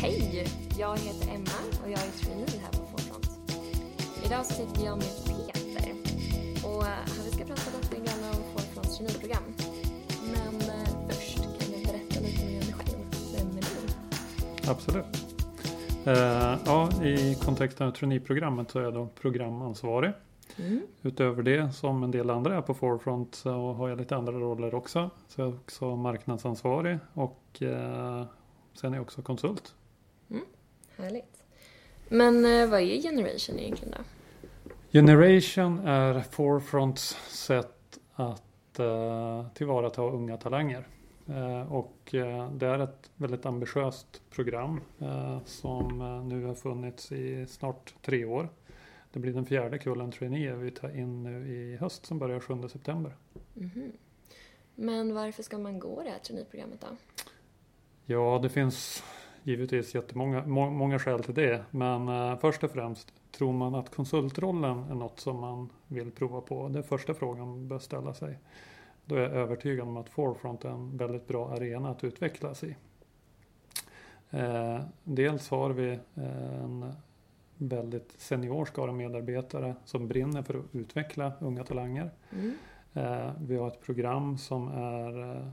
Hej! Jag heter Emma och jag är trainee här på Forefront. Idag så sitter jag med Peter och vi ska prata lite grann om Forefronts traineeprogram. Men eh, först kan du berätta lite mer om dig själv. Vem är du? Absolut. Eh, ja, I kontexten av traineeprogrammet så är jag då programansvarig. Mm. Utöver det, som en del andra är på Forefront, så har jag lite andra roller också. Så jag är också marknadsansvarig och eh, sen är jag också konsult. Härligt. Men eh, vad är Generation egentligen då? Generation är Forefronts sätt att eh, tillvarata unga talanger. Eh, och eh, det är ett väldigt ambitiöst program eh, som eh, nu har funnits i snart tre år. Det blir den fjärde kullen traineer vi tar in nu i höst som börjar 7 september. Mhm. Men varför ska man gå det här traineeprogrammet då? Ja, det finns givetvis jättemånga må, många skäl till det. Men eh, först och främst, tror man att konsultrollen är något som man vill prova på? Det är första frågan man bör ställa sig. Då är jag övertygad om att Forefront är en väldigt bra arena att utvecklas i. Eh, dels har vi eh, en väldigt senior skara medarbetare som brinner för att utveckla unga talanger. Mm. Eh, vi har ett program som är eh,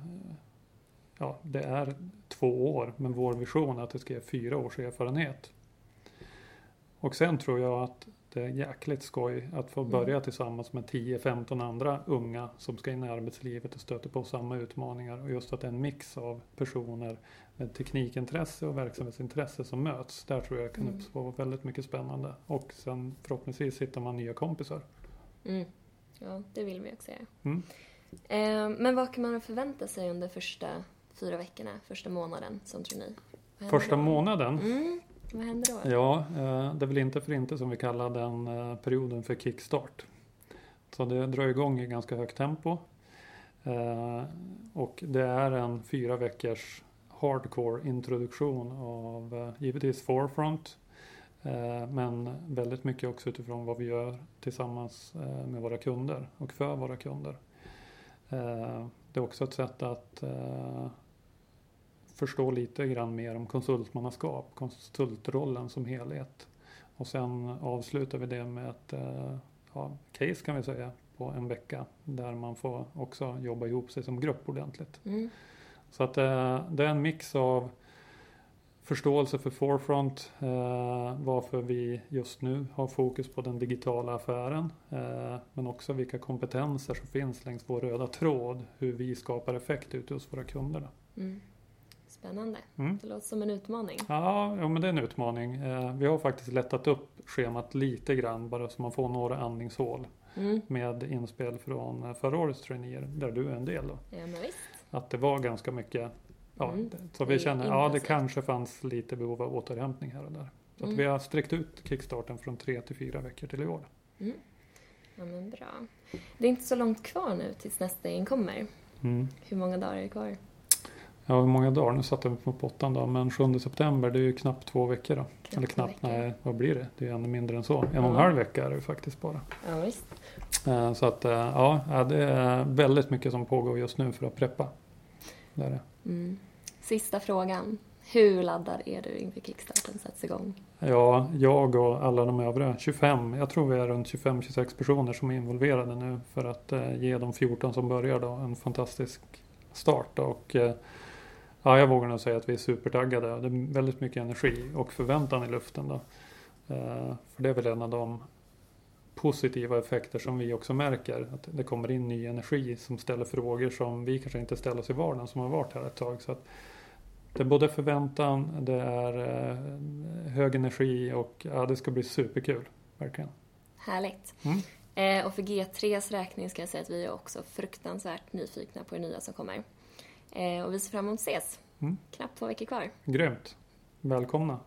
Ja, det är två år men vår vision är att det ska ge fyra års erfarenhet. Och sen tror jag att det är jäkligt skoj att få Mm. börja tillsammans med 10-15 andra unga som ska in i arbetslivet och stöter på samma utmaningar. Och just att det är en mix av personer med teknikintresse och verksamhetsintresse som möts. Där tror jag kan Mm. uppstå väldigt mycket spännande. Och sen förhoppningsvis hittar man nya kompisar. Mm. Ja, det vill vi också göra. Mm. Eh, men vad kan man förvänta sig under första fyra veckorna, första månaden som trainee? Första då? månaden Mm, vad händer då? Ja, eh, det är väl inte för inte som vi kallar den eh, perioden för kickstart. Så det drar igång i ganska högt tempo. Eh, Och det är en fyra veckors hardcore introduktion av givetvis Forefront. Men väldigt mycket också utifrån vad vi gör tillsammans med våra kunder och för våra kunder. Det är också ett sätt att förstå lite grann mer om konsultmannaskap, konsultrollen som helhet. Och sen avslutar vi det med ett eh, ja, case kan vi säga på en vecka där man får också jobba ihop sig som grupp ordentligt. Mm. Så att eh, det är en mix av förståelse för Forefront, eh, varför vi just nu har fokus på den digitala affären, eh, men också vilka kompetenser som finns längs vår röda tråd, hur vi skapar effekt ute hos våra kunder. Mm. Spännande. Mm. Det låter som en utmaning. Ja, ja, men det är en utmaning. Eh, vi har faktiskt lättat upp schemat lite grann bara så man får några andningshål Mm. med inspel från eh, förra årets traineer där du är en del. Då. Ja, men visst. Att det var ganska mycket Ja, Mm. så vi känner ja det kanske fanns lite behov av återhämtning här och där. Så att Mm. vi har sträckt ut kickstarten från tre till fyra veckor till i år. Mm. Ja, men bra. Det är inte så långt kvar nu tills nästa in kommer. Mm. Hur många dagar är det kvar? Ja, hur många dagar? Nu satte vi på pottan då, men 7 september det är ju knappt två veckor då. Knappt Eller knappt, nej vad blir det? Det är ännu mindre än så. En och en halv vecka är det ju faktiskt bara. Ja, visst. Eh, Så att eh, ja, det är väldigt mycket som pågår just nu för att preppa. Det är. Mm. Sista frågan. Hur laddad är du inför kickstarten sätts igång? Ja, jag och alla de övriga 25, jag tror vi är runt 25-26 personer som är involverade nu för att eh, ge de 14 som börjar då en fantastisk start. Och ja, jag vågar nog säga att vi är supertaggade. Det är väldigt mycket energi och förväntan i luften då. Eh, för det är väl en av de positiva effekter som vi också märker. Att det kommer in ny energi som ställer frågor som vi kanske inte ställer oss i vardagen som har varit här ett tag. Så att det är både förväntan, det är eh, hög energi och ja, det ska bli superkul. Verkligen. Härligt. Mm. Eh, och för G3s räkning ska jag säga att vi är också fruktansvärt nyfikna på det nya som kommer. Eh, och vi ser fram emot att ses. Mm. Knappt två veckor kvar. Grymt. Välkomna.